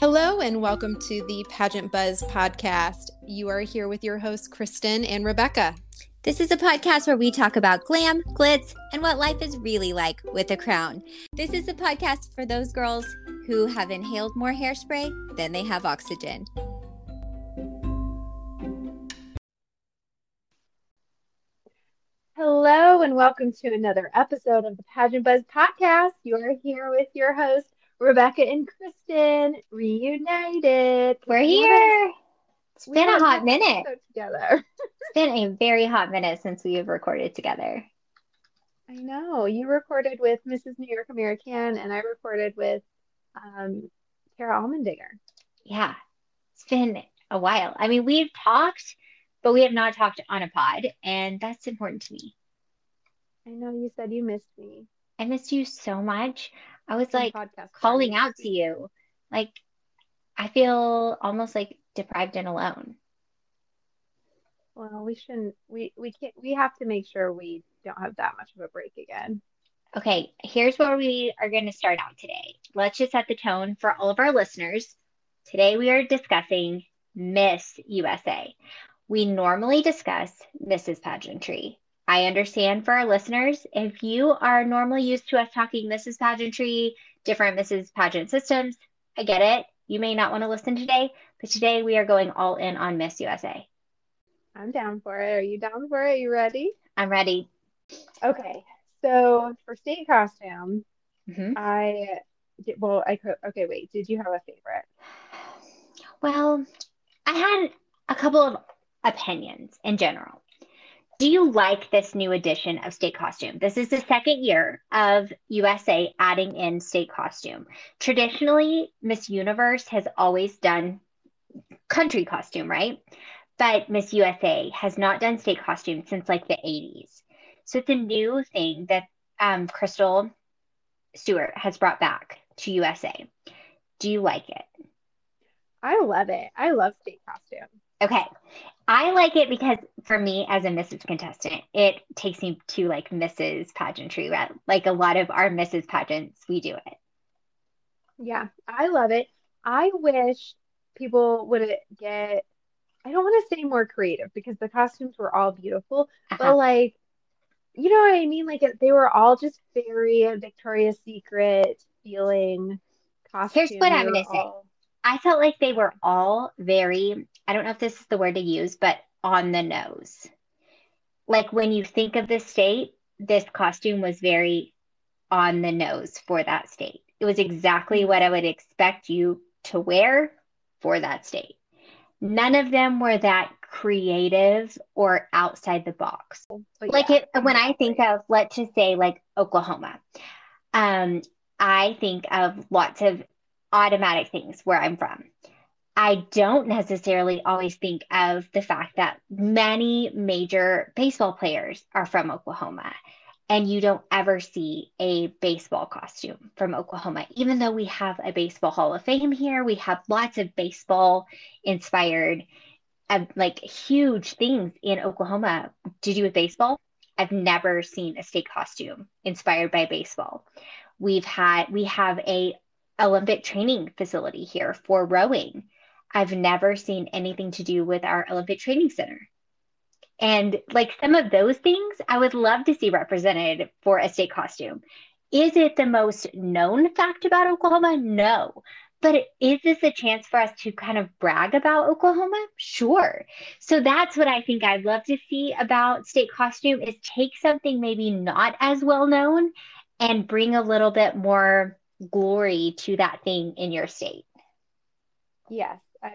Hello, and welcome to the Pageant Buzz podcast. You are here with your hosts, Kristen and Rebecca. This is a podcast where we talk about glam, glitz, and what life is really like with a crown. This is a podcast for those girls who have inhaled more hairspray than they have oxygen. Hello, and welcome to another episode of the Pageant Buzz podcast. You are here with your host, Rebecca and Kristen, reunited. We're here. It's We been a hot minute. Together. It's been a very hot minute since we have recorded together. I know. You recorded with Mrs. New York American, and I recorded with um, Tara Almendinger. Yeah, it's been a while. I mean, we've talked, but we have not talked on a pod, and that's important to me. I know you said you missed me. I missed you so much. I was like calling out to you. Like, I feel almost like deprived and alone. Well, we shouldn't. We we can't. We have to make sure we don't have that much of a break again. Okay, here's where we are going to start out today. Let's just set the tone for all of our listeners. Today we are discussing Miss USA. We normally discuss Mrs. Pageantry. I understand for our listeners, if you are normally used to us talking Mrs. Pageantry, different Mrs. Pageant systems, I get it. You may not want to listen today, but today we are going all in on Miss USA. I'm down for it. Are you down for it? You ready? I'm ready. Okay. So for state costume, Mhm. I did, well, I could, okay, wait. Did you have a favorite? Well, I had a couple of opinions in general. Do you like this new edition of state costume? This is the second year of USA adding in state costume. Traditionally, Miss Universe has always done country costume, right? But Miss USA has not done state costume since like the 80s. So it's a new thing that um, Crystle Stewart has brought back to USA. Do you like it? I love it. I love state costume. Okay. I like it because for me as a Mrs. contestant, it takes me to like Mrs. pageantry. right? Like a lot of our Mrs. pageants, we do it. Yeah, I love it. I wish people would get, I don't want to say more creative because the costumes were all beautiful, but Uh-huh. like, you know what I mean? Like they were all just very Victoria's Secret feeling costumes. Here's what I'm gonna say. I felt like they were all very, I don't know if this is the word to use, but on the nose. Like when you think of the state, this costume was very on the nose for that state. It was exactly what I would expect you to wear for that state. None of them were that creative or outside the box But like it when I think of let's just say like Oklahoma, um, I think of lots of automatic things where I'm from. I don't necessarily always think of the fact that many major baseball players are from Oklahoma, and you don't ever see a baseball costume from Oklahoma. Even though we have a baseball Hall of Fame here, we have lots of baseball inspired, uh, like huge things in Oklahoma to do with baseball. I've never seen a state costume inspired by baseball. We've had we have a Olympic training facility here for rowing. I've never seen anything to do with our Olympic Training Center. And like some of those things, I would love to see represented for a state costume. Is it the most known fact about Oklahoma? No. But is this a chance for us to kind of brag about Oklahoma? Sure. So that's what I think I'd love to see about state costume is take something maybe not as well known and bring a little bit more glory to that thing in your state. Yes, I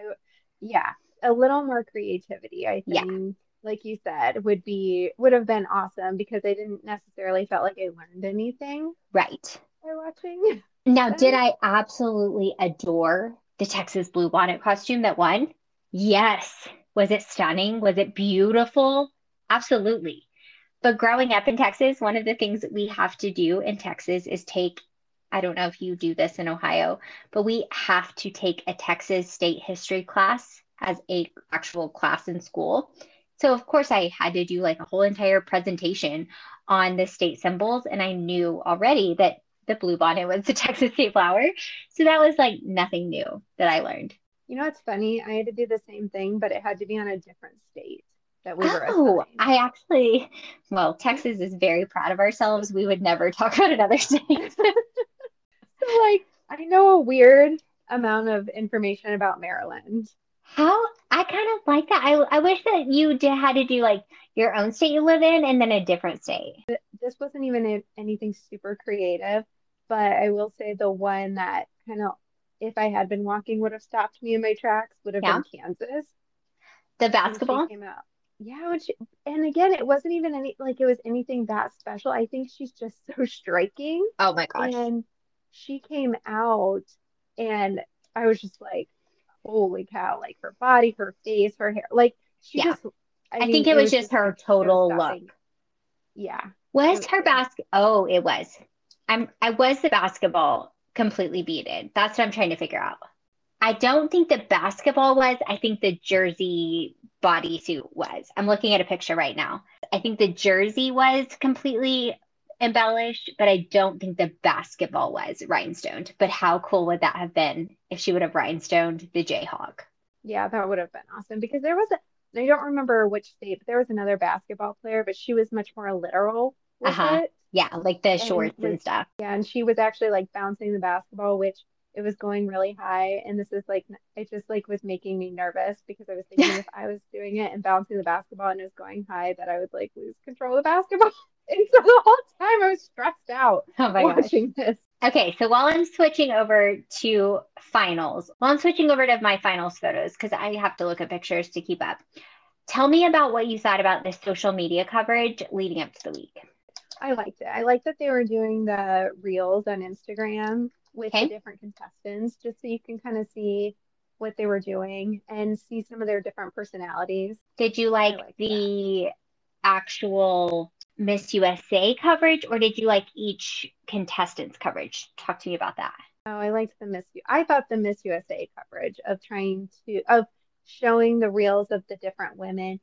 yeah, a little more creativity, I Yeah. think, like you said, would be would have been awesome because I didn't necessarily felt like I learned anything Right. by watching. Now, did I absolutely adore the Texas Blue Bonnet costume that won? Yes. Was it stunning? Was it beautiful? Absolutely. But growing up in Texas, one of the things that we have to do in Texas is take, I don't know if you do this in Ohio, but we have to take a Texas state history class as a actual class in school. So of course I had to do like a whole entire presentation on the state symbols and I knew already that the blue bonnet was the Texas state flower. So that was like nothing new that I learned. You know, it's funny. I had to do the same thing, but it had to be on a different state that we were. Oh, assigned. I actually, well, Texas is very proud of ourselves. We would never talk about another state. Like, I know a weird amount of information about Maryland. How I kind of like that. I I wish that you did, had to do like your own state you live in and then a different state. This wasn't even a- anything super creative, but I will say the one that kind of, if I had been walking, would have stopped me in my tracks would have Yeah. been Kansas. The basketball. came out. Yeah, she, and again, it wasn't even any like it was anything that special. I think she's just so striking. Oh my gosh. And she came out, and I was just like, holy cow, like her body, her face, her hair. Like she Yeah. just, I, mean, think it was just her total look. Yeah. Was It her basket? Oh, it was. I'm. I was the basketball completely beaded. That's what I'm trying to figure out. I don't think the basketball was. I think the jersey bodysuit was. I'm looking at a picture right now. I think the jersey was completely embellished, but I don't think the basketball was rhinestoned. But how cool would that have been if she would have rhinestoned the Jayhawk? Yeah, that would have been awesome because there was a, I don't remember which state, but there was another basketball player, but she was much more literal with Uh-huh. it. Yeah, like the shorts and was- stuff. Yeah, and she was actually like bouncing the basketball, which it was going really high. And this is like, it just like was making me nervous because I was thinking if I was doing it and bouncing the basketball and it was going high, that I would like lose control of the basketball. And so the whole time I was stressed out Oh my gosh. watching this. Okay, so while I'm switching over to finals, while I'm switching over to my finals photos, because I have to look at pictures to keep up, tell me about what you thought about the social media coverage leading up to the week. I liked it. I liked that they were doing the reels on Instagram with Okay. the different contestants, just so you can kind of see what they were doing and see some of their different personalities. Did you like, like the actual Miss USA coverage, or did you like each contestant's coverage? Talk to me about that. Oh, I liked the Miss. U- I thought the Miss USA coverage of trying to of showing the reels of the different women.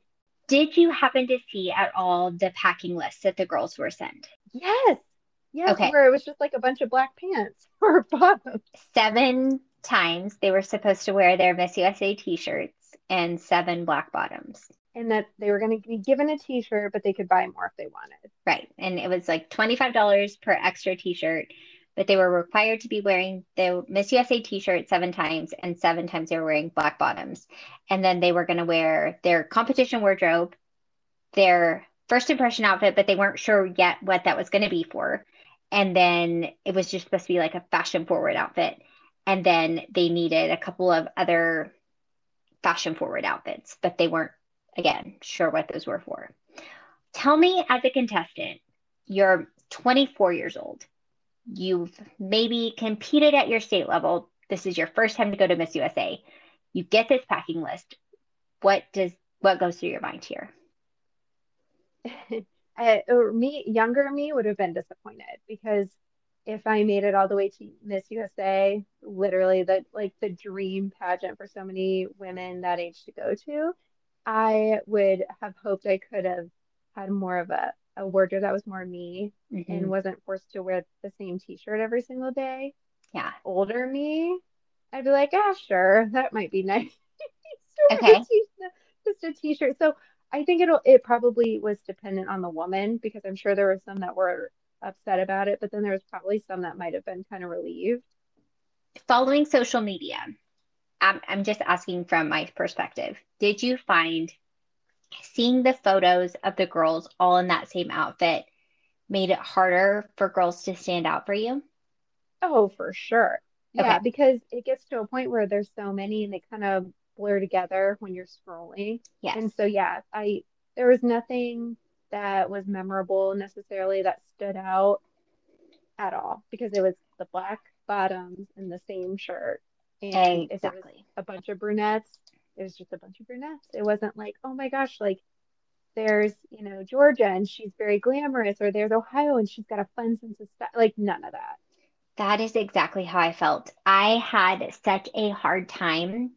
Did you happen to see at all the packing list that the girls were sent? Yes, yes, Okay. where it was just like a bunch of black pants or bottoms. Seven times they were supposed to wear their Miss USA t shirts and seven black bottoms. And that they were going to be given a T-shirt, but they could buy more if they wanted. Right. And it was like $25 per extra t shirt, but they were required to be wearing the Miss USA t shirt seven times, and seven times they were wearing black bottoms. And then they were going to wear their competition wardrobe, their first impression outfit, but they weren't sure yet what that was going to be for. And then it was just supposed to be like a fashion forward outfit. And then they needed a couple of other fashion forward outfits, but they weren't, again, sure what those were for. Tell me, as a contestant, you're 24 years old. You've maybe competed at your state level. This is your first time to go to Miss USA. You get this packing list. What does what goes through your mind here? uh, me, younger me would have been disappointed because if I made it all the way to Miss USA, literally the like the dream pageant for so many women that age to go to, I would have hoped I could have had more of a, a wardrobe that was more me Mhm. and wasn't forced to wear the same t-shirt every single day. Yeah. Older me, I'd be like, ah, sure, that might be nice. Okay. just a t-shirt. So I think it'll it probably was dependent on the woman because I'm sure there were some that were upset about it, but then there was probably some that might have been kind of relieved. Following social media, I'm, I'm just asking from my perspective. Did you find seeing the photos of the girls all in that same outfit made it harder for girls to stand out for you? Oh, for sure. Yeah, Okay. because it gets to a point where there's so many and they kind of blur together when you're scrolling. Yes. And so yeah, I there was nothing that was memorable necessarily that stood out at all because it was the black bottoms and the same shirt. And if it was exactly. a bunch of brunettes, it was just a bunch of brunettes. It wasn't like, oh my gosh, like there's, you know, Georgia and she's very glamorous, or there's Ohio and she's got a fun sense of style. Like none of that. That is exactly how I felt. I had such a hard time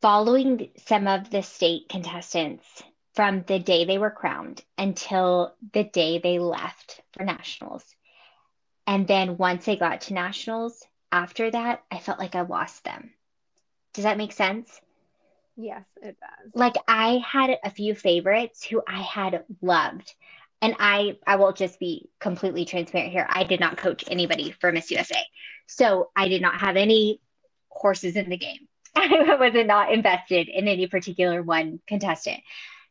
following some of the state contestants from the day they were crowned until the day they left for nationals. And then once they got to nationals, after that, I felt like I lost them. Does that make sense? Yes, it does. Like I had a few favorites who I had loved. And I I will just be completely transparent here. I did not coach anybody for Miss USA. So I did not have any horses in the game. I was not invested in any particular one contestant.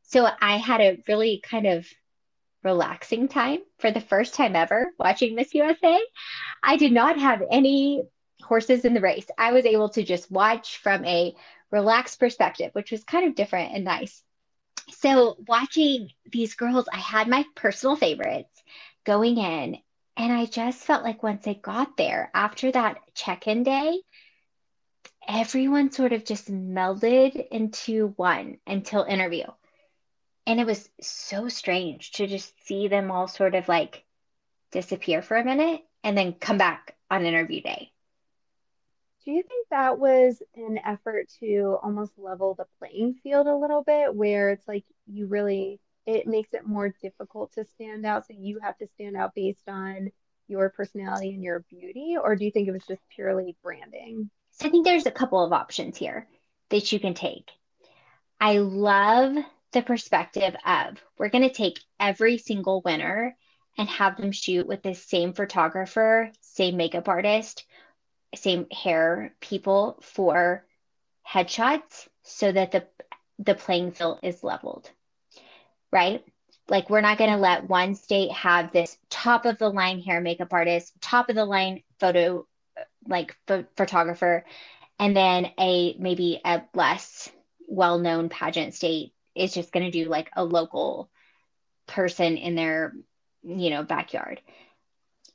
So I had a really kind of relaxing time for the first time ever watching Miss USA. I did not have any horses in the race. I was able to just watch from a relaxed perspective, which was kind of different and nice. So, watching these girls, I had my personal favorites going in, and I just felt like once I got there after that check in day, everyone sort of just melded into one until interview. And it was so strange to just see them all sort of like disappear for a minute and then come back on interview day. Do you think that was an effort to almost level the playing field a little bit where it's like you really it makes it more difficult to stand out so you have to stand out based on your personality and your beauty or do you think it was just purely branding? So I think there's a couple of options here that you can take. I love the perspective of we're going to take every single winner and have them shoot with the same photographer, same makeup artist, same hair people for headshots so that the the playing field is leveled. Right? Like we're not going to let one state have this top of the line hair makeup artist, top of the line photo like photographer and then a maybe a less well-known pageant state is just going to do like a local person in their you know backyard.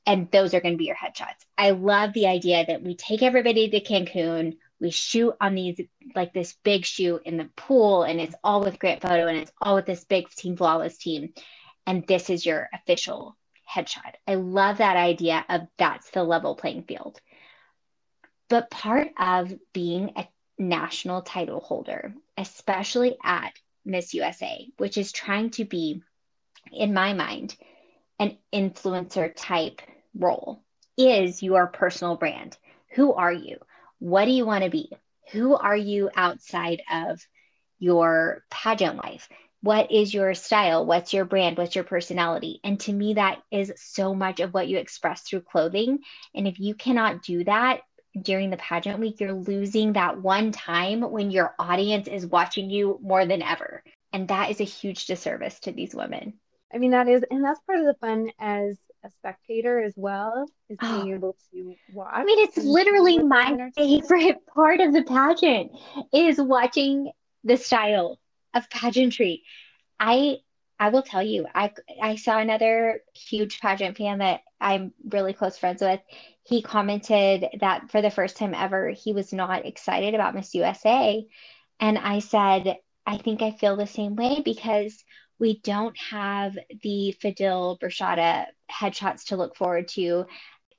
And those are going to be your headshots. I love the idea that we take everybody to cancun we shoot on these like this big shoot in the pool and it's all with grant photo and it's all with this big team flawless team. And this is your official headshot. I love that idea of that's the level playing field. But part of being a national title holder especially at Miss USA, which is trying to be, in my mind, an influencer type role, is your personal brand. Who are you? What do you want to be? Who are you outside of your pageant life? What is your style? What's your brand? What's your personality? And to me, that is so much of what you express through clothing. And if you cannot do that, during the pageant week, you're losing that one time when your audience is watching you more than ever. And that is a huge disservice to these women. I mean, that is, and that's part of the fun as a spectator as well, is oh. being oh. able to watch. I mean, it's literally my favorite part of the pageant is watching the style of pageantry. I I will tell you, I I saw another huge pageant fan that I'm really close friends with he commented that for the first time ever, he was not excited about Miss USA. And I said, I think I feel the same way because we don't have the Fadil Berisha headshots to look forward to.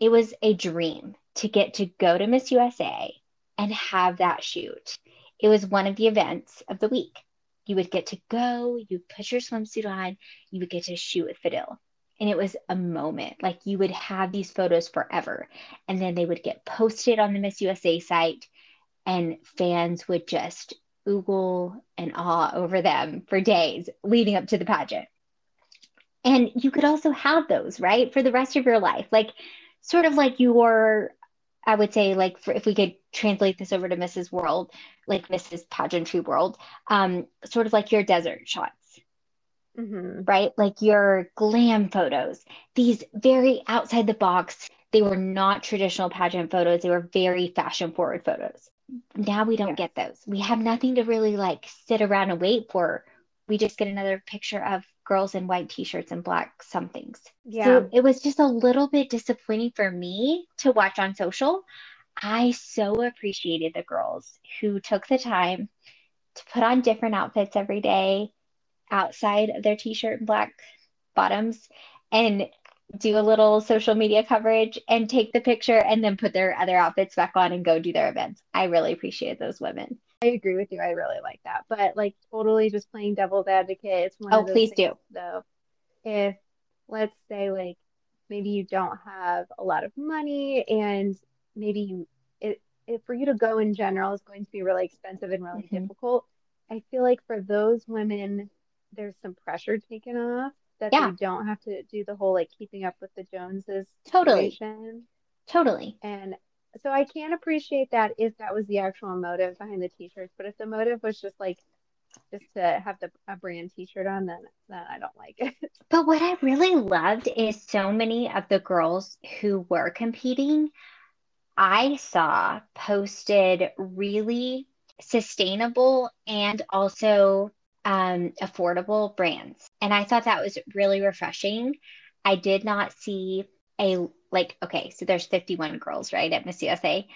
It was a dream to get to go to Miss USA and have that shoot. It was one of the events of the week. You would get to go, you put your swimsuit on, you would get to shoot with Fadil and it was a moment like you would have these photos forever. And then they would get posted on the miss usa site and fans would just oogle and awe over them for days leading up to the pageant. And you could also have those right for the rest of your life. Like sort of like your i would say like for, if we could translate this over to mrs world like mrs pageantry world um, sort of like your desert shots mm-hmm. right? Like your glam photos, these very outside the box. They were not traditional pageant photos. They were very fashion forward photos. Now we don't yeah. get those. We have nothing to really like sit around and wait for. We just get another picture of girls in white t-shirts and black somethings. Yeah. So it was just a little bit disappointing for me to watch on social. I so appreciated the girls who took the time to put on different outfits every day, outside of their t-shirt and black bottoms and do a little social media coverage and take the picture and then put their other outfits back on and go do their events. I really appreciate those women. I agree with you. I really like that. But like totally just playing devil's advocate. It's one oh, please things, do. Though, if let's say like maybe you don't have a lot of money and maybe you it, it for you to go in general is going to be really expensive and really Mhm. difficult. I feel like for those women, there's some pressure taken off that Yeah. they don't have to do the whole like keeping up with the Joneses Totally. situation. Totally. And so I can appreciate that if that was the actual motive behind the t-shirts, but if the motive was just like just to have the a brand t-shirt on, then then I don't like it. But what I really loved is so many of the girls who were competing, I saw posted really sustainable and also um, affordable brands. And I thought that was really refreshing. I did not see a, like, okay, so there's 51 girls, right, at Miss USA.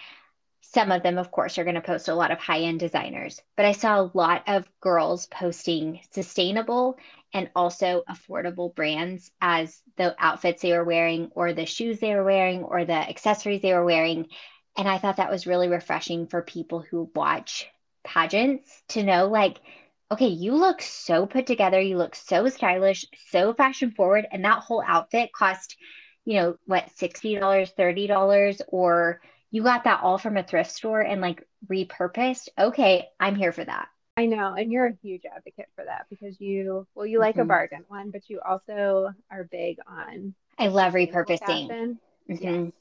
Some of them, of course, are going to post a lot of high end designers, but I saw a lot of girls posting sustainable and also affordable brands as the outfits they were wearing, or the shoes they were wearing, or the accessories they were wearing. And I thought that was really refreshing for people who watch pageants to know, like, okay, you look so put together, you look so stylish, so fashion forward, and that whole outfit cost, you know, what, $60, $30, or you got that all from a thrift store and like repurposed. Okay, I'm here for that. I know, and you're a huge advocate for that because you, well, you like a Mhm. bargain one, but you also are big on I love repurposing. Mhm.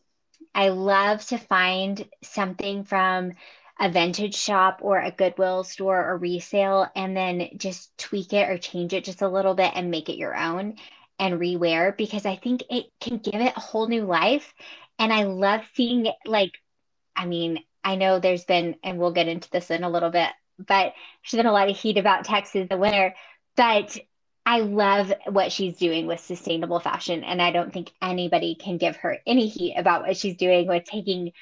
I love to find something from a vintage shop or a Goodwill store or resale and then just tweak it or change it just a little bit and make it your own and rewear because I think it can give it a whole new life. And I love seeing it like, I mean, I know there's been, and we'll get into this in a little bit, but there's been a lot of heat about Texas the winter, but I love what she's doing with sustainable fashion. And I don't think anybody can give her any heat about what she's doing with taking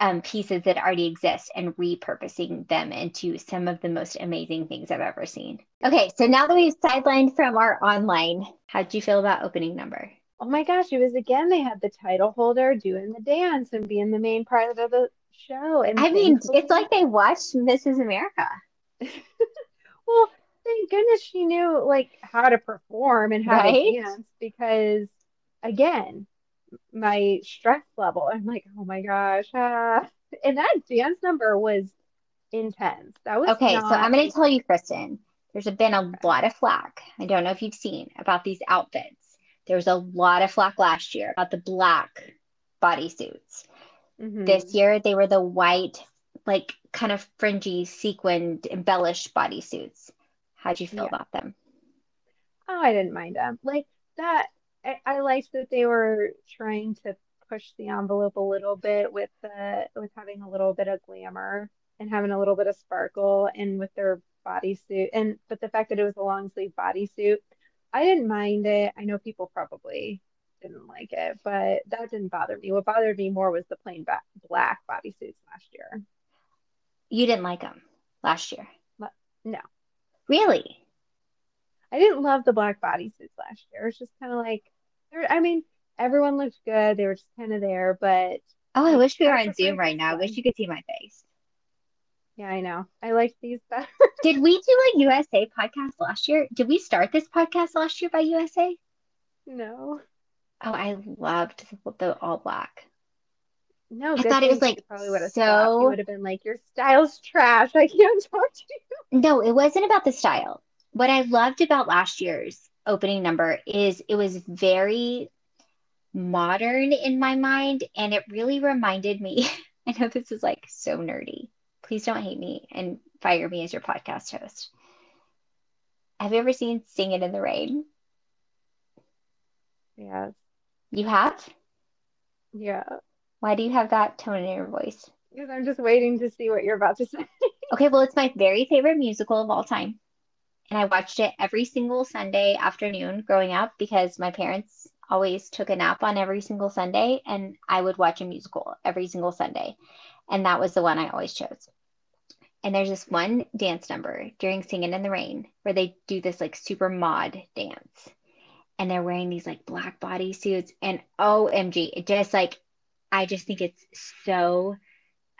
um, pieces that already exist and repurposing them into some of the most amazing things I've ever seen. Okay, so now that we've sidelined from our online, how'd you feel about opening number? Oh my gosh, it was again, they had the title holder doing the dance and being the main part of the show. And I mean, it's like they watched Mrs. America. well, thank goodness she knew like how to perform and how Right? to dance because again, my stress level, I'm like, oh my gosh. ah. And that dance number was intense. That was Okay, so I'm going to tell you, Kristen, there's been a lot of flack. I don't know if you've seen about these outfits. There was a lot of flack last year about the black bodysuits. Mhm. This year, they were the white, like kind of fringy, sequined, embellished bodysuits. How'd you feel Yeah. about them? Oh, I didn't mind them. Like that, I, I liked that they were trying to push the envelope a little bit with the with having a little bit of glamour and having a little bit of sparkle and with their bodysuit. And but the fact that it was a long sleeve bodysuit, I didn't mind it. I know people probably didn't like it, but that didn't bother me. What bothered me more was the plain ba black bodysuits last year. You didn't like them last year. No. Really? I didn't love the black bodysuits last year. It was just kind of like, I mean, everyone looked good. They were just kind of there, but Oh, I wish we were on Zoom right now. I wish you could see my face. yeah, I know. I liked these better. Did we do a USA podcast last year? Did we start this podcast last year by USA? No, Oh, I loved the, the all black. no. I thought it was, like, probably would have so- stopped. You would have been like, your style's trash. I can't talk to you. No, it wasn't about the style. What I loved about last year's opening number is it was very modern in my mind, and it really reminded me. I know this is like so nerdy. Please don't hate me and fire me as your podcast host. Have you ever seen Singin' in the Rain? Yes. You have? Yeah. Why do you have that tone in your voice? Because I'm just waiting to see what you're about to say. Okay, well, it's my very favorite musical of all time. And I watched it every single Sunday afternoon growing up because my parents always took a nap on every single Sunday, and I would watch a musical every single Sunday. And that was the one I always chose. And there's this one dance number during Singing in the Rain where they do this like super mod dance. And they're wearing these like black bodysuits. And OMG, it just like, I just think it's so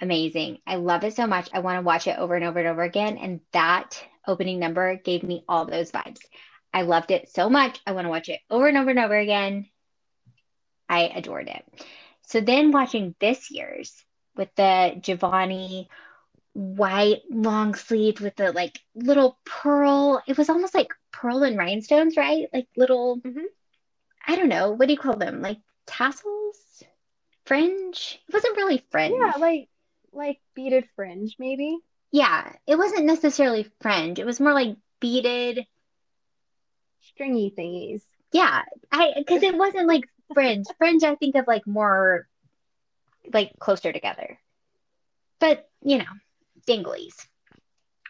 amazing. I love it so much. I want to watch it over and over and over again. And that opening number gave me all those vibes. I loved it so much. I want to watch it over and over and over again. I adored it. So then watching this year's with the Giovanni white long sleeved with the like little pearl, it was almost like pearl and rhinestones, right? Like little, Mhm. I don't know, what do you call them? Like tassels? Fringe? It wasn't really fringe. Yeah, like like beaded fringe, maybe. Yeah, it wasn't necessarily fringe. It was more like beaded. Stringy thingies. Yeah, I because it wasn't like fringe. Fringe, I think of like more like closer together. But you know, dinglies.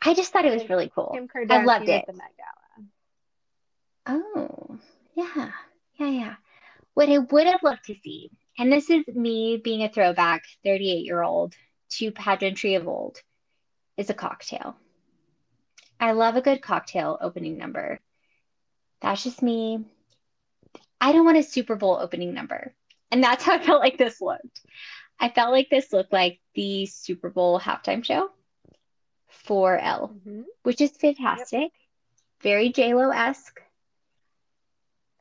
I just thought it was really cool. I loved it. the Met Gala. Oh, yeah, yeah, yeah. What I would have loved to see, and this is me being a throwback 38 year old to pageantry of old, is a cocktail. I love a good cocktail opening number. That's just me. I don't want a Super Bowl opening number. And that's how I felt like this looked. I felt like this looked like the Super Bowl halftime show for Elle Mhm. which is fantastic. Very J-Lo esque.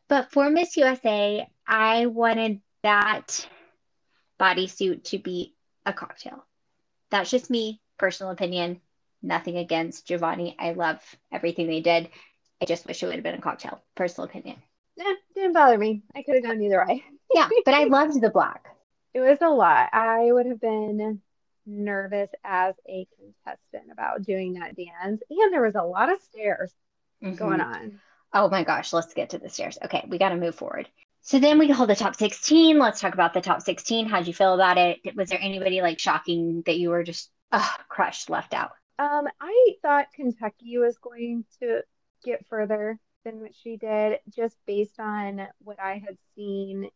But for Miss USA, I wanted that bodysuit to be a cocktail. That's just me, personal opinion. Nothing against Giovanni. I love everything they did. I just wish it would have been a cocktail. Personal opinion. Yeah, didn't bother me. I could have gone either way. Yeah, but I loved the black. It was a lot. I would have been nervous as a contestant about doing that dance. And there was a lot of stairs going Mhm. on. Oh my gosh, let's get to the stairs. Okay, we got to move forward. So then we hold the top 16. Let's talk about the top 16. How'd you feel about it? Was there anybody like shocking that you were just ugh, crushed, left out? Um, I thought Kentucky was going to get further than what she did, just based on what I had seen,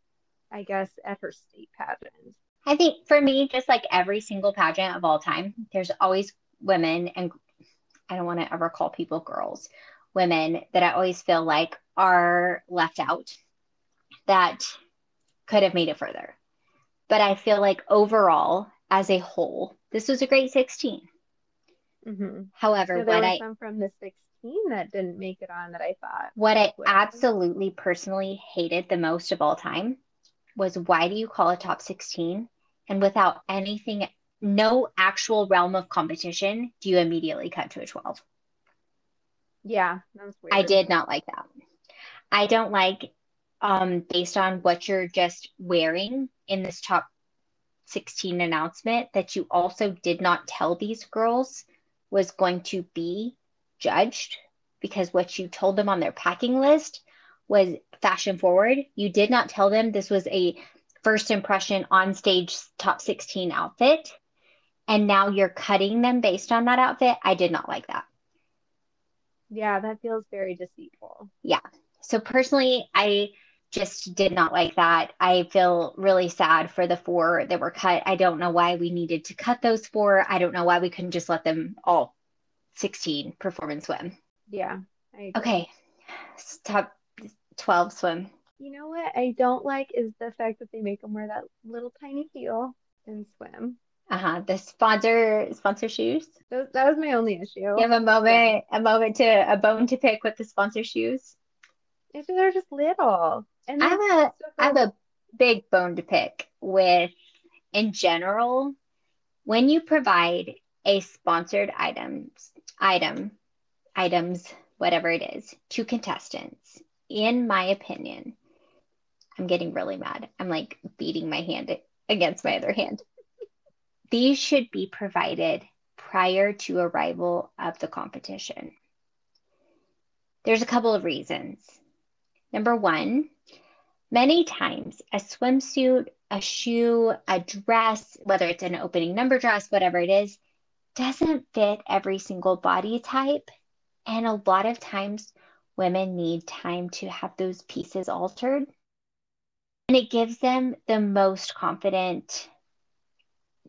I guess, at her state pageant. I think for me, just like every single pageant of all time, there's always women, and I don't want to ever call people girls, women that I always feel like are left out that could have made it further. But I feel like overall, as a whole, this was a great 16. hmm However, So what I some from the 16 that didn't make it on that I thought. what I absolutely personally hated the most of all time was why do you call a top 16 and without anything no actual realm of competition do you immediately cut to a 12 Yeah, that was weird. I did not like that. I don't like um based on what you're just wearing in this top 16 announcement that you also did not tell these girls was going to be judged because what you told them on their packing list was fashion forward. You did not tell them this was a first impression on stage top 16 outfit. And now you're cutting them based on that outfit. I did not like that. Yeah, that feels very deceitful. Yeah. So personally, I just did not like that. I feel really sad for the four that were cut. I don't know why we needed to cut those four. I don't know why we couldn't just let them all 16 perform and swim. Yeah, I. Okay, top 12 swim. You know what I don't like is the fact that they make them wear that little tiny heel and swim. Uh-huh. The sponsor sponsor shoes. That, that was my only issue. You have a moment, a moment to a bone to pick with the sponsor shoes. They're just little. And I have a so I have a big bone to pick with, in general, when you provide a sponsored items, item, items, whatever it is, to contestants, in my opinion, I'm getting really mad. I'm like beating my hand against my other hand. These should be provided prior to arrival of the competition. There's a couple of reasons. Number one, many times a swimsuit, a shoe, a dress, whether it's an opening number dress, whatever it is, doesn't fit every single body type. And a lot of times women need time to have those pieces altered. And it gives them the most confident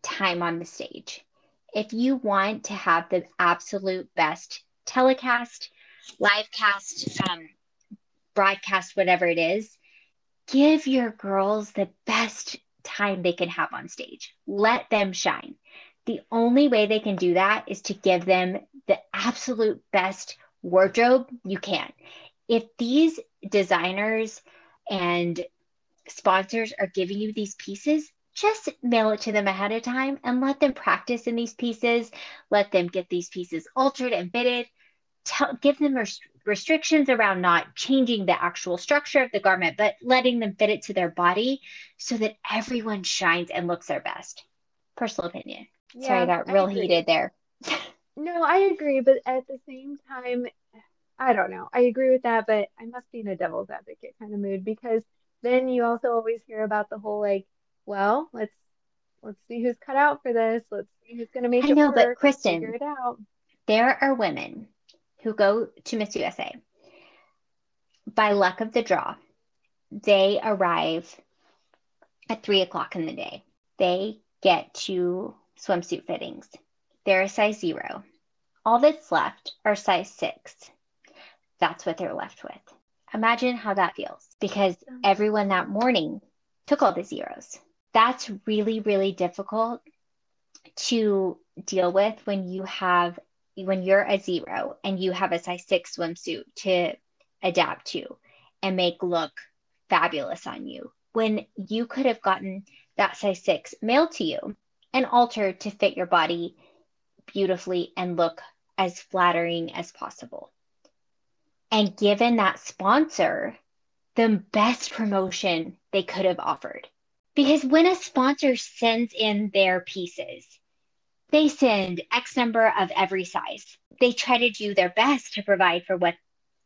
time on the stage. If you want to have the absolute best telecast, live cast, um, broadcast, whatever it is, give your girls the best time they can have on stage. Let them shine. The only way they can do that is to give them the absolute best wardrobe you can. If these designers and sponsors are giving you these pieces, just mail it to them ahead of time and let them practice in these pieces. Let them get these pieces altered and fitted. Tell, give them rest- restrictions around not changing the actual structure of the garment, but letting them fit it to their body so that everyone shines and looks their best. Personal opinion. Yeah, Sorry, I got real I heated there. no, I agree, but at the same time, I don't know. I agree with that, but I must be in a devil's advocate kind of mood because then you also always hear about the whole like, well, let's let's see who's cut out for this. Let's see who's going to make I it know, work. but Kristen, figure it out. There are women who go to Miss USA by luck of the draw. They arrive at three o'clock in the day. They get to swimsuit fittings. They're a size zero. All that's left are size six. That's what they're left with. Imagine how that feels because everyone that morning took all the zeros. That's really, really difficult to deal with when you have when you're a zero and you have a size six swimsuit to adapt to and make look fabulous on you when you could have gotten that size six mailed to you and altered to fit your body beautifully and look as flattering as possible and given that sponsor the best promotion they could have offered. Because when a sponsor sends in their pieces, they send X number of every size. They try to do their best to provide for what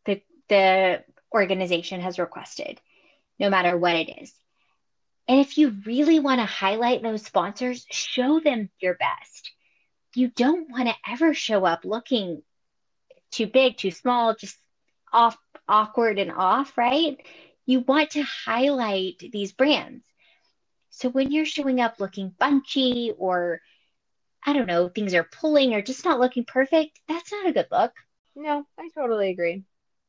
the, the organization has requested, no matter what it is. And if you really want to highlight those sponsors, show them your best. You don't want to ever show up looking too big, too small, just off awkward and off, right? You want to highlight these brands. So when you're showing up looking bunchy or I don't know, things are pulling or just not looking perfect, that's not a good look. No, I totally agree.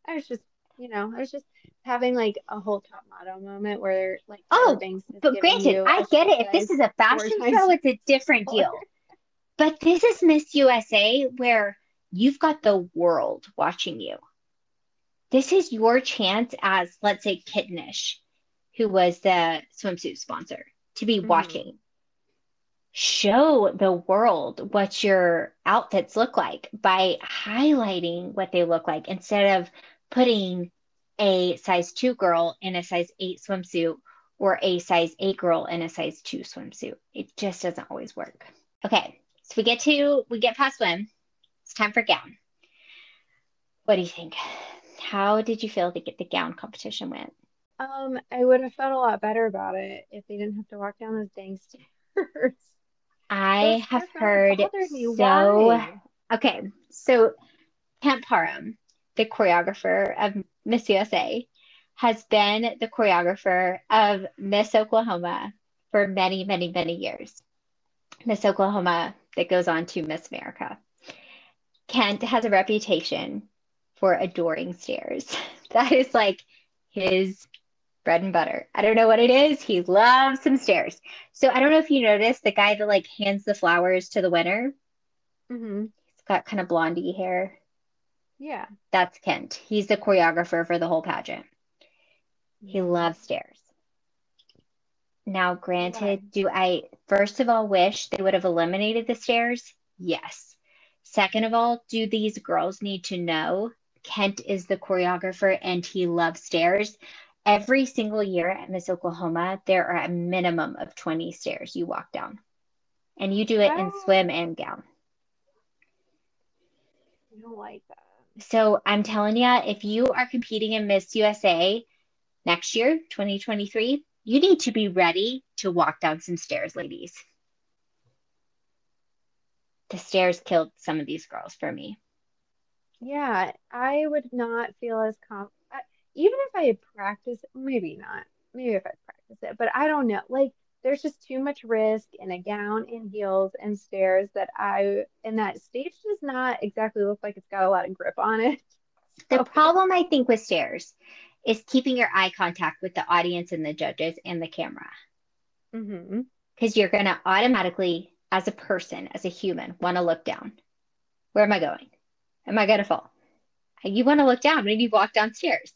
I was just, you know, I was just having like a whole top model moment where like oh, but granted, I get it. If this is a fashion show, it's a different deal. But this is Miss USA where you've got the world watching you this is your chance as, let's say, Kittenish, who was the swimsuit sponsor, to be mm-hmm. watching. Show the world what your outfits look like by highlighting what they look like instead of putting a size two girl in a size eight swimsuit or a size eight girl in a size two swimsuit. It just doesn't always work. Okay, so we get to we get past swim. It's time for gown. What do you think? how did you feel to get the gown competition went? Um, I would have felt a lot better about it if they didn't have to walk down those dang stairs. I have heard so. Why? Okay, so Kent Parham, the choreographer of Miss USA, has been the choreographer of Miss Oklahoma for many, many, many years. Miss Oklahoma that goes on to Miss America. Kent has a reputation for adoring stairs. That is like his bread and butter. I don't know what it is. He loves some stairs. So I don't know if you noticed the guy that like hands the flowers to the winner. Mm-hmm. He's got kind of blondie hair. Yeah. That's Kent. He's the choreographer for the whole pageant. He loves stairs. Now, granted, do I first of all wish they would have eliminated the stairs? Yes. Second of all, do these girls need to know Kent is the choreographer and he loves stairs. Every single year at Miss Oklahoma, there are a minimum of 20 stairs you walk down. And you do it in swim and gown. I don't like that. So I'm telling you, if you are competing in Miss USA next year, 2023, you need to be ready to walk down some stairs, ladies. The stairs killed some of these girls for me. Yeah, I would not feel as confident. Even if I had practiced, maybe not. Maybe if I practiced it, but I don't know. Like, there's just too much risk in a gown and heels and stairs that I, and that stage does not exactly look like it's got a lot of grip on it. The problem I think with stairs is keeping your eye contact with the audience and the judges and the camera. Because mm-hmm. you're going to automatically, as a person, as a human, want to look down. Where am I going? Am I going to fall? You want to look down. Maybe walk downstairs.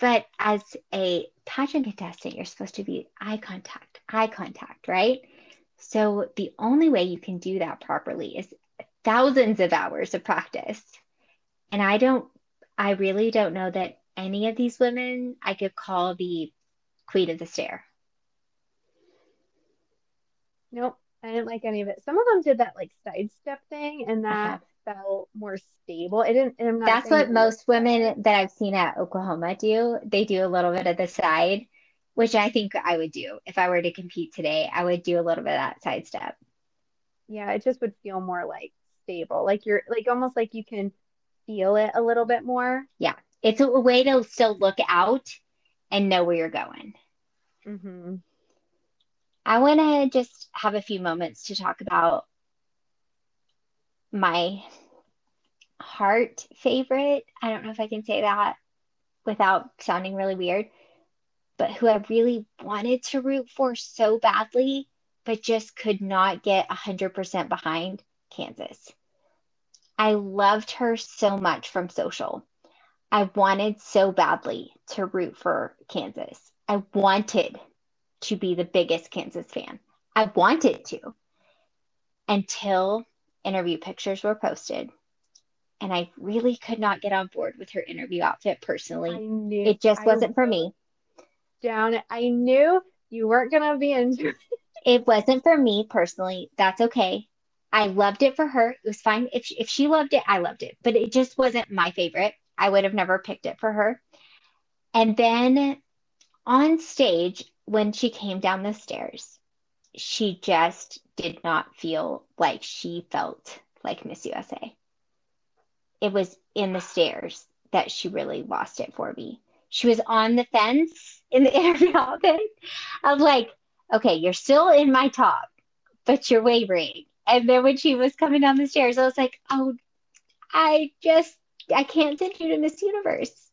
But as a pageant contestant, you're supposed to be eye contact, eye contact, right? So the only way you can do that properly is thousands of hours of practice. And I don't, I really don't know that any of these women I could call the queen of the stair. Nope, I didn't like any of it. Some of them did that like sidestep thing, and that uh-huh. felt more stable. It didn't. I'm That's what most women that I've seen at Oklahoma do. They do a little bit of the side, which I think I would do if I were to compete today. I would do a little bit of that sidestep. Yeah, it just would feel more like stable, like you're like almost like you can feel it a little bit more. Yeah, it's a way to still look out and know where you're going. Mm-hmm. I want to just have a few moments to talk about my heart favorite. I don't know if I can say that without sounding really weird, but who I really wanted to root for so badly, but just could not get 100% behind Kansas. I loved her so much from social. I wanted so badly to root for Kansas. I wanted to be the biggest Kansas fan. I wanted to until interview pictures were posted. And I really could not get on board with her interview outfit personally. Knew, it just wasn't I for me. Down, I knew you weren't going to be into it. wasn't for me personally. That's okay. I loved it for her. It was fine. If she, if she loved it, I loved it. But it just wasn't my favorite. I would have never picked it for her. And then on stage, when she came down the stairs, she just did not feel like she felt like Miss USA. It was in the stairs that she really lost it for me. She was on the fence in the interview outfit. I was like, okay, you're still in my top, but you're wavering. And then when she was coming down the stairs, I was like, oh, I just, I can't send you to Miss Universe.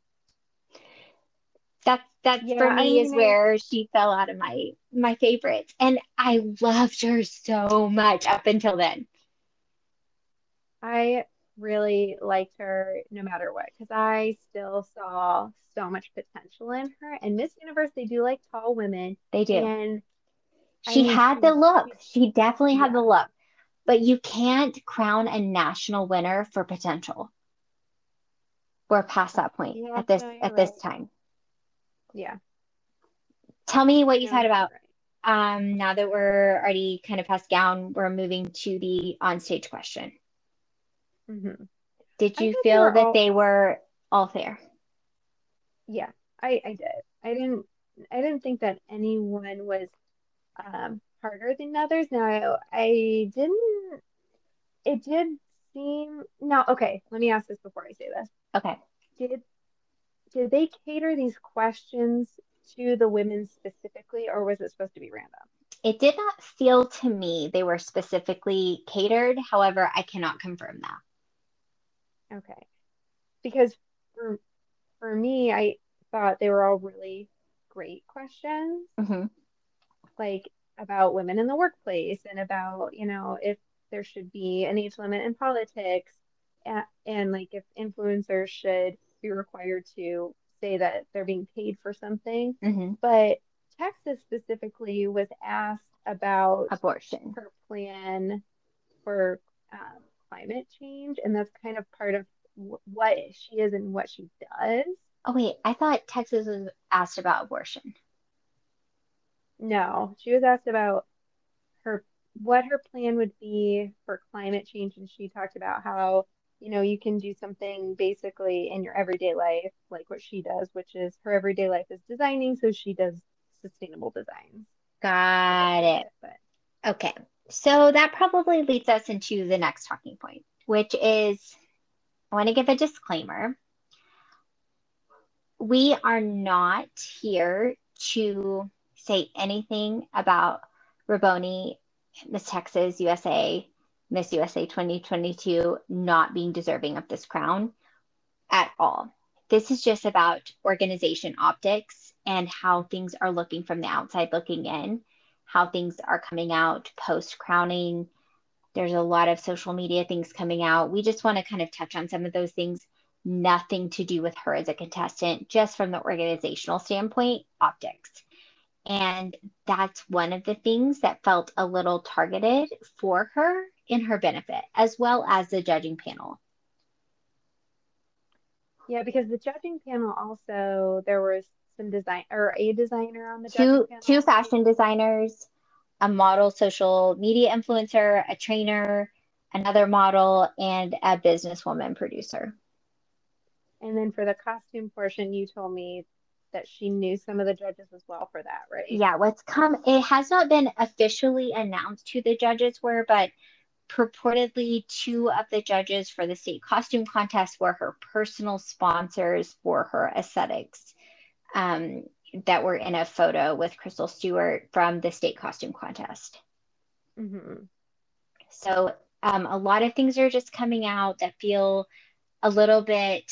That's that yeah, for me I is where she fell out of my my favorites and i loved her so much up until then i really liked her no matter what because i still saw so much potential in her and miss universe they do like tall women they do and she I mean, had the look she definitely yeah. had the look but you can't crown a national winner for potential we're past that point yeah, at this no, at right. this time yeah. Tell me what you thought about um, now that we're already kind of past gown, we're moving to the onstage question. Mm-hmm. Did you feel they that all... they were all fair? Yeah, I, I did. I didn't I didn't think that anyone was um, harder than others. Now I, I didn't. It did seem now. Okay, let me ask this before I say this. Okay. Did did they cater these questions to the women specifically, or was it supposed to be random? It did not feel to me they were specifically catered. However, I cannot confirm that. Okay. Because for, for me, I thought they were all really great questions. Mm-hmm. Like about women in the workplace and about, you know, if there should be an age limit in politics and, and like if influencers should be required to say that they're being paid for something. Mm-hmm. But Texas specifically was asked about abortion, her plan for um, climate change, and that's kind of part of w- what she is and what she does. Oh wait, I thought Texas was asked about abortion. No, she was asked about her what her plan would be for climate change, and she talked about how you know, you can do something basically in your everyday life, like what she does, which is her everyday life is designing. So she does sustainable designs. Got it. But okay. So that probably leads us into the next talking point, which is I want to give a disclaimer. We are not here to say anything about R'Bonney, Miss Texas, USA, Miss USA 2022 not being deserving of this crown at all. This is just about organization optics and how things are looking from the outside looking in, how things are coming out post crowning. There's a lot of social media things coming out. We just want to kind of touch on some of those things, nothing to do with her as a contestant, just from the organizational standpoint, optics. And that's one of the things that felt a little targeted for her in her benefit, as well as the judging panel. Yeah, because the judging panel also, there was design or a designer on the two two fashion designers, a model social media influencer, a trainer, another model, and a businesswoman producer. And then for the costume portion, you told me that she knew some of the judges as well for that, right? Yeah, what's come, it has not been officially announced who the judges were, but purportedly two of the judges for the state costume contest were her personal sponsors for her aesthetics um, that were in a photo with Crystle Stewart from the state costume contest. Mm-hmm. So um, a lot of things are just coming out that feel a little bit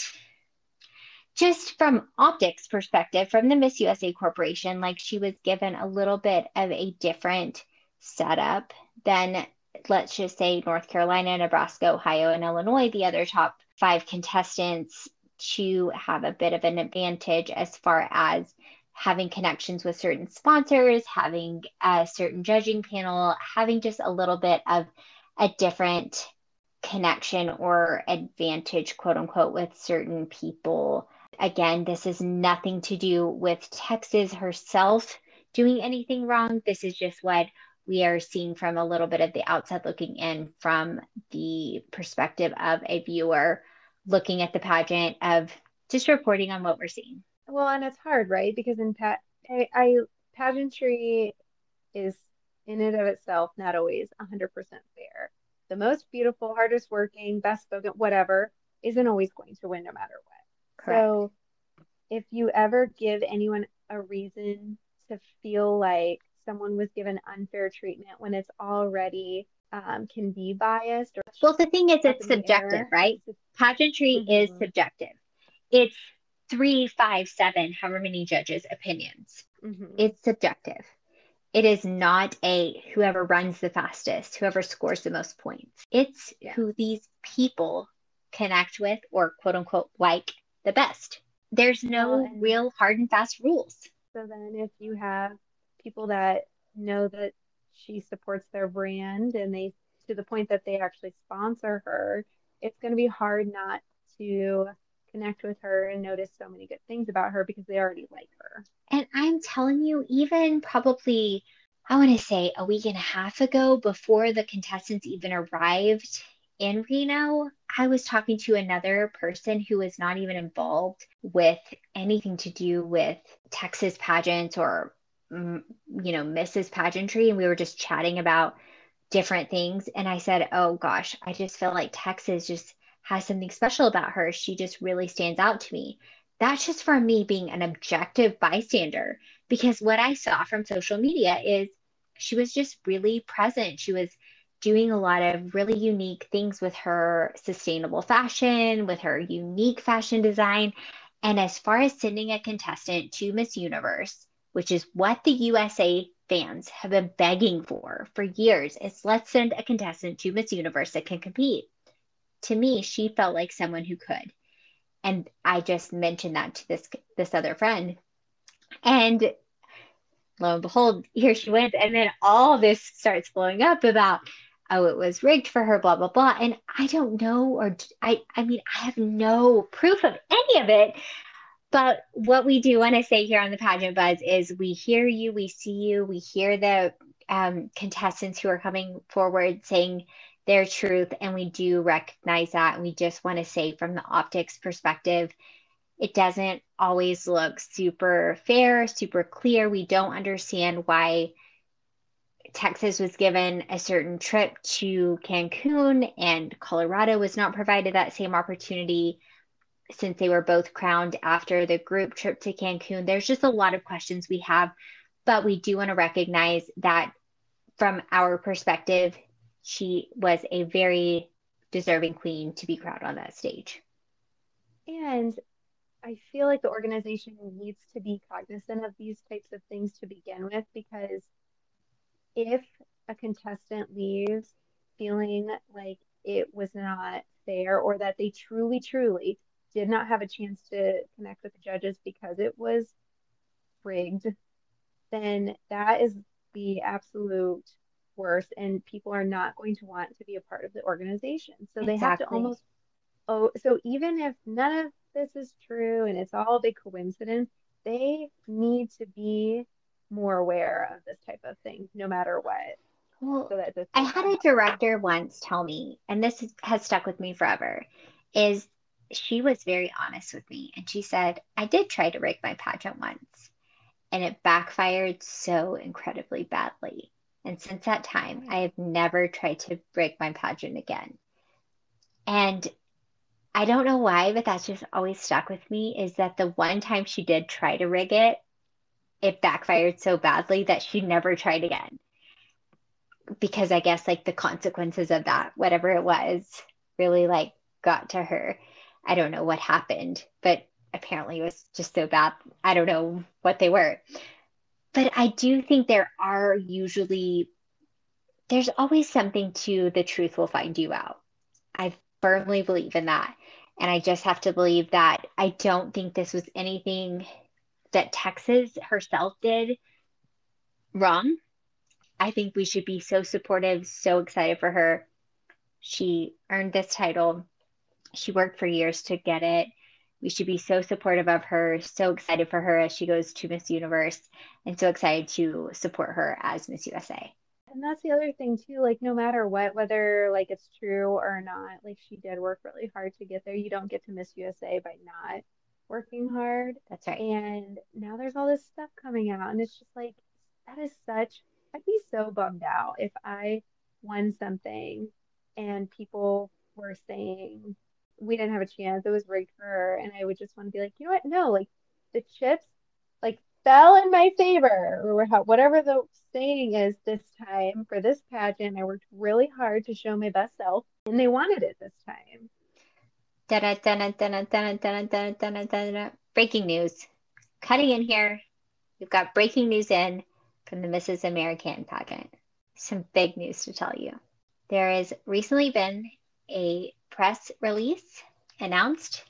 just from optics perspective from the miss usa corporation like she was given a little bit of a different setup than let's just say north carolina nebraska ohio and illinois the other top five contestants to have a bit of an advantage as far as having connections with certain sponsors having a certain judging panel having just a little bit of a different connection or advantage, quote unquote, with certain people. Again, this is nothing to do with Texas herself doing anything wrong. This is just what we are seeing from a little bit of the outside looking in from the perspective of a viewer looking at the pageant of just reporting on what we're seeing. Well, and it's hard, right? Because in pat, I, I pageantry is in and of itself not always 100% fair. The most beautiful, hardest working, best spoken, whatever, isn't always going to win no matter what. Correct. So if you ever give anyone a reason to feel like someone was given unfair treatment when it's already um, can be biased or well the thing is it's subjective right pageantry mm-hmm. is subjective it's three five seven however many judges opinions mm-hmm. it's subjective it is not a whoever runs the fastest, whoever scores the most points. It's yeah. who these people connect with or quote unquote like the best. There's no well, real hard and fast rules. So then if you have people that know that she supports their brand and they to the point that they actually sponsor her, it's going to be hard not to connect with her and notice so many good things about her because they already like her. And I'm telling you, even probably, I want to say a week and a half ago, before the contestants even arrived in Reno, I was talking to another person who was not even involved with anything to do with Texas pageants or, you know, Mrs. Pageantry. And we were just chatting about different things. And I said, oh gosh, I just feel like Texas just has something special about her. She just really stands out to me. That's just from me being an objective bystander because what I saw from social media is she was just really present. She was doing a lot of really unique things with her sustainable fashion, with her unique fashion design. And as far as sending a contestant to Miss Universe, which is what the USA fans have been begging for for years, is let's send a contestant to Miss Universe that can compete to me, she felt like someone who could. And I just mentioned that to this this other friend. And lo and behold, here she went. And then all this starts blowing up about, oh, it was rigged for her, blah, blah, blah. And I don't know, or I, I mean, I have no proof of any of it. But what we do want to say here on the Pageant Buzz is we hear you, we see you, we hear the um, contestants who are coming forward saying their truth. And we do recognize that. And we just want to say, from the optics perspective, it doesn't always look super fair, super clear. We don't understand why Texas was given a certain trip to Cancun and Colorado was not provided that same opportunity since they were both crowned after the group trip to Cancun. There's just a lot of questions we have, but we do want to recognize that from our perspective, she was a very deserving queen to be crowned on that stage. And I feel like the organization needs to be cognizant of these types of things to begin with because if a contestant leaves feeling like it was not fair or that they truly, truly did not have a chance to connect with the judges because it was rigged, then that is the absolute worst. And people are not going to want to be a part of the organization. So they have to almost, oh, so even if none of this is true and it's all a big coincidence, they need to be more aware of this type of thing, no matter what. Well, so that I had a director once tell me, and this has stuck with me forever, is she was very honest with me. And she said, I did try to rig my pageant once, and it backfired so incredibly badly. And since that time, I have never tried to rig my pageant again. And I don't know why, but that's just always stuck with me is that the one time she did try to rig it, it backfired so badly that she never tried again. Because I guess like the consequences of that, whatever it was, really like got to her. I don't know what happened, but apparently it was just so bad. I don't know what they were. But I do think there are usually, there's always something to the truth will find you out. I firmly believe in that. And I just have to believe that I don't think this was anything that Texas herself did wrong. I think we should be so supportive, so excited for her. She earned this title. She worked for years to get it. We should be so supportive of her, so excited for her as she goes to Miss Universe, and so excited to support her as Miss USA. And that's the other thing too, like no matter what, whether like it's true or not, like she did work really hard to get there. You don't get to Miss USA by not working hard. That's right. And now there's all this stuff coming out, and it's just like that is such. I'd be so bummed out if I won something and people were saying we didn't have a chance. It was rigged for her. And I would just want to be like, you know what? No, like the chips like fell in my favor or whatever the saying is this time for this pageant. I worked really hard to show my best self and they wanted it this time. Breaking news. Cutting in here. We've got breaking news in from the Mrs. American pageant. Some big news to tell you. There has recently been a press release announced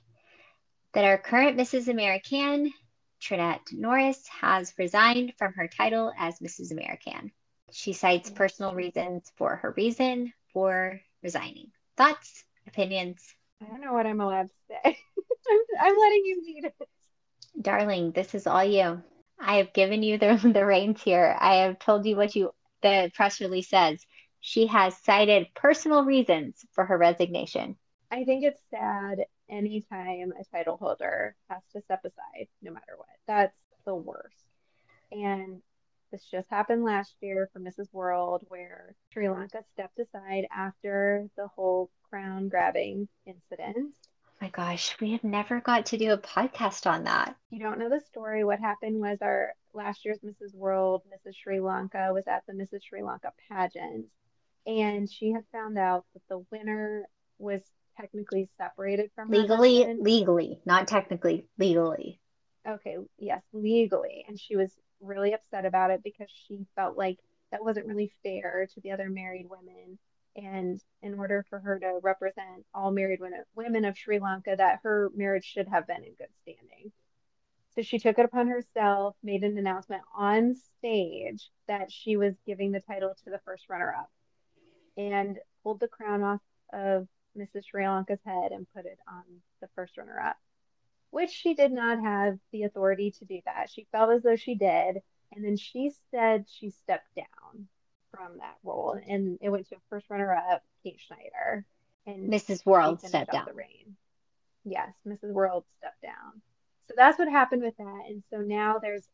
that our current Mrs. American, Trinette Norris, has resigned from her title as Mrs. American. She cites personal reasons for her reason for resigning. Thoughts, opinions? I don't know what I'm allowed to say. I'm, I'm letting you lead it. Darling, this is all you. I have given you the, the reins here. I have told you what you the press release says. She has cited personal reasons for her resignation. I think it's sad anytime a title holder has to step aside, no matter what. That's the worst. And this just happened last year for Mrs. World, where Sri Lanka stepped aside after the whole crown grabbing incident. Oh my gosh, we have never got to do a podcast on that. You don't know the story. What happened was our last year's Mrs. World, Mrs. Sri Lanka, was at the Mrs. Sri Lanka pageant and she had found out that the winner was technically separated from legally legally not technically legally. Okay yes legally. And she was really upset about it because she felt like that wasn't really fair to the other married women. And in order for her to represent all married women, women of Sri Lanka that her marriage should have been in good standing. So she took it upon herself made an announcement on stage that she was giving the title to the first runner up and pulled the crown off of Mrs. Sri Lanka's head and put it on the first runner up, which she did not have the authority to do that. She felt as though she did. And then she said she stepped down from that role and it went to first runner up, Kate Schneider. And Mrs. World stepped down. The reign. Yes, Mrs. World stepped down. So that's what happened with that. And so now there's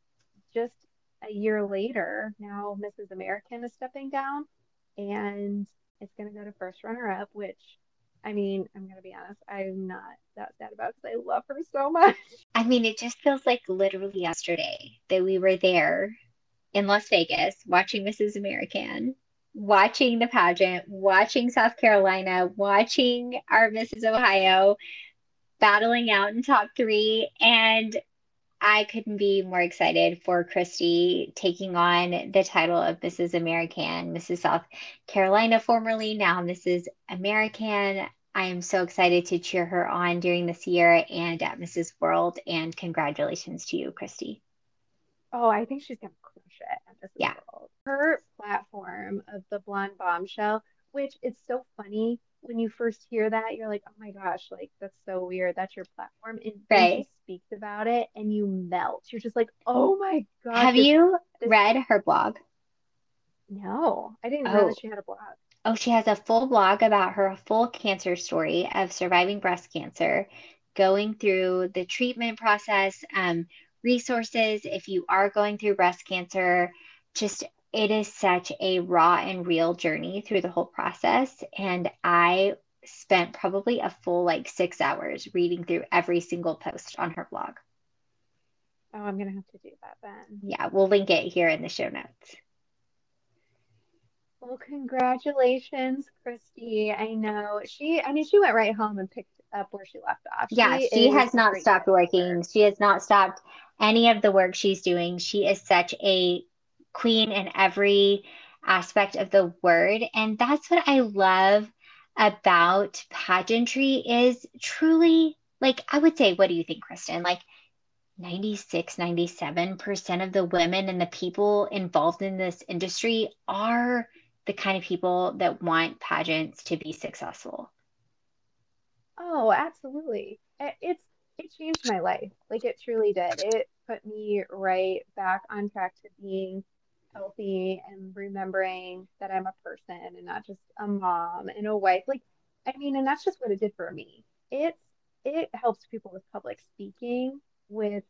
just a year later, now Mrs. American is stepping down and it's going to go to first runner up, which I mean, I'm going to be honest, I'm not that sad about because I love her so much. I mean, it just feels like literally yesterday that we were there in Las Vegas watching Mrs. American, watching the pageant, watching South Carolina, watching our Mrs. Ohio battling out in top three. And I couldn't be more excited for Christy taking on the title of Mrs. American, Mrs. South Carolina, formerly, now Mrs. American. I am so excited to cheer her on during this year and at Mrs. World. And congratulations to you, Christy. Oh, I think she's gonna crush it at Mrs. Yeah. World. Her platform of the blonde bombshell, which it's so funny when you first hear that, you're like, oh my gosh, like that's so weird. That's your platform. And Right. she speaks about it and you melt. You're just like, oh my gosh. Have this- you this- read her blog? No, I didn't know Oh. that she had a blog. Oh, she has a full blog about her full cancer story of surviving breast cancer, going through the treatment process, um, resources if you are going through breast cancer. Just it is such a raw and real journey through the whole process. And I spent probably a full like six hours reading through every single post on her blog. Oh, I'm gonna have to do that then. Yeah, we'll link it here in the show notes. Well, congratulations, Christy. I know she, I mean, she went right home and picked up where she left off. Yeah, she is has not stopped working. She has not stopped any of the work she's doing. She is such a queen in every aspect of the word. And that's what I love about pageantry is truly like I would say, what do you think, Kristen? Like 96, 97% of the women and the people involved in this industry are the kind of people that want pageants to be successful. Oh, absolutely. It, it's it changed my life. Like it truly did. It put me right back on track to being healthy and remembering that I'm a person and not just a mom and a wife. Like, I mean, and that's just what it did for me. It's it helps people with public speaking, with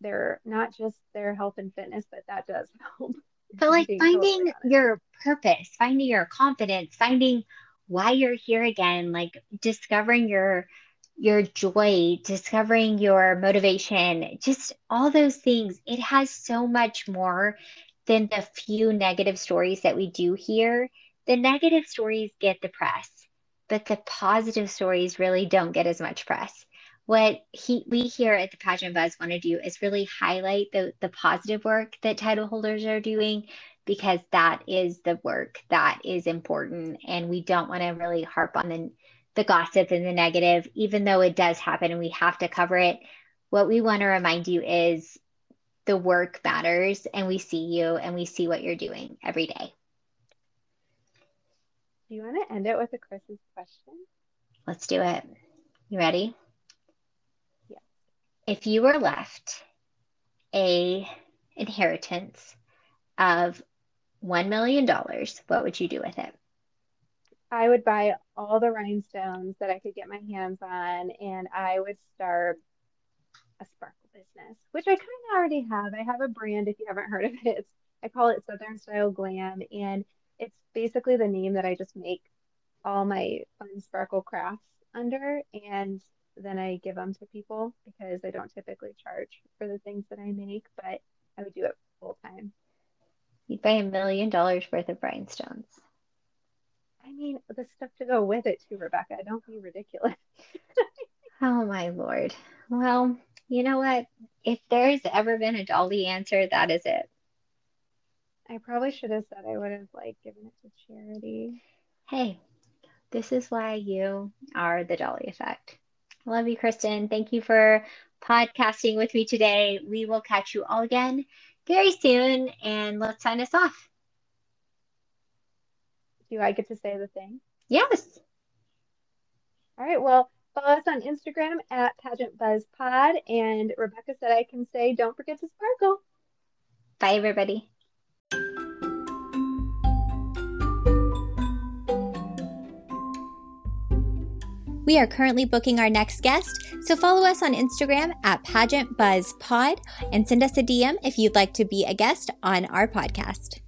their not just their health and fitness, but that does help. But like totally finding your purpose, finding your confidence, finding why you're here again, like discovering your your joy, discovering your motivation, just all those things. It has so much more than the few negative stories that we do hear. The negative stories get the press, but the positive stories really don't get as much press. What he we here at the Pageant Buzz want to do is really highlight the the positive work that title holders are doing because that is the work that is important and we don't want to really harp on the the gossip and the negative even though it does happen and we have to cover it what we want to remind you is the work matters and we see you and we see what you're doing every day. Do you want to end it with a Chris's question? let's do it. You ready? Yeah. if you were left a inheritance of $1 million what would you do with it? I would buy all the rhinestones that I could get my hands on, and I would start a sparkle business, which I kind of already have. I have a brand, if you haven't heard of it. It's, I call it Southern Style Glam, and it's basically the name that I just make all my fun sparkle crafts under, and then I give them to people because I don't typically charge for the things that I make, but I would do it full time. you'd buy a million dollars worth of rhinestones I mean, the stuff to go with it too, Rebecca. Don't be ridiculous. Oh my Lord. Well, you know what? If there's ever been a Dolly answer, that is it. I probably should have said I would have like given it to charity. Hey, this is why you are the Dolly effect. Love you, Kristen. Thank you for podcasting with me today. We will catch you all again very soon, and let's sign us off. Do I get to say the thing? Yes. All right. Well, follow us on Instagram at Pageant Buzz Pod. And Rebecca said I can say, don't forget to sparkle. Bye, everybody. We are currently booking our next guest, so follow us on Instagram at Pageant Buzz Pod and send us a DM if you'd like to be a guest on our podcast.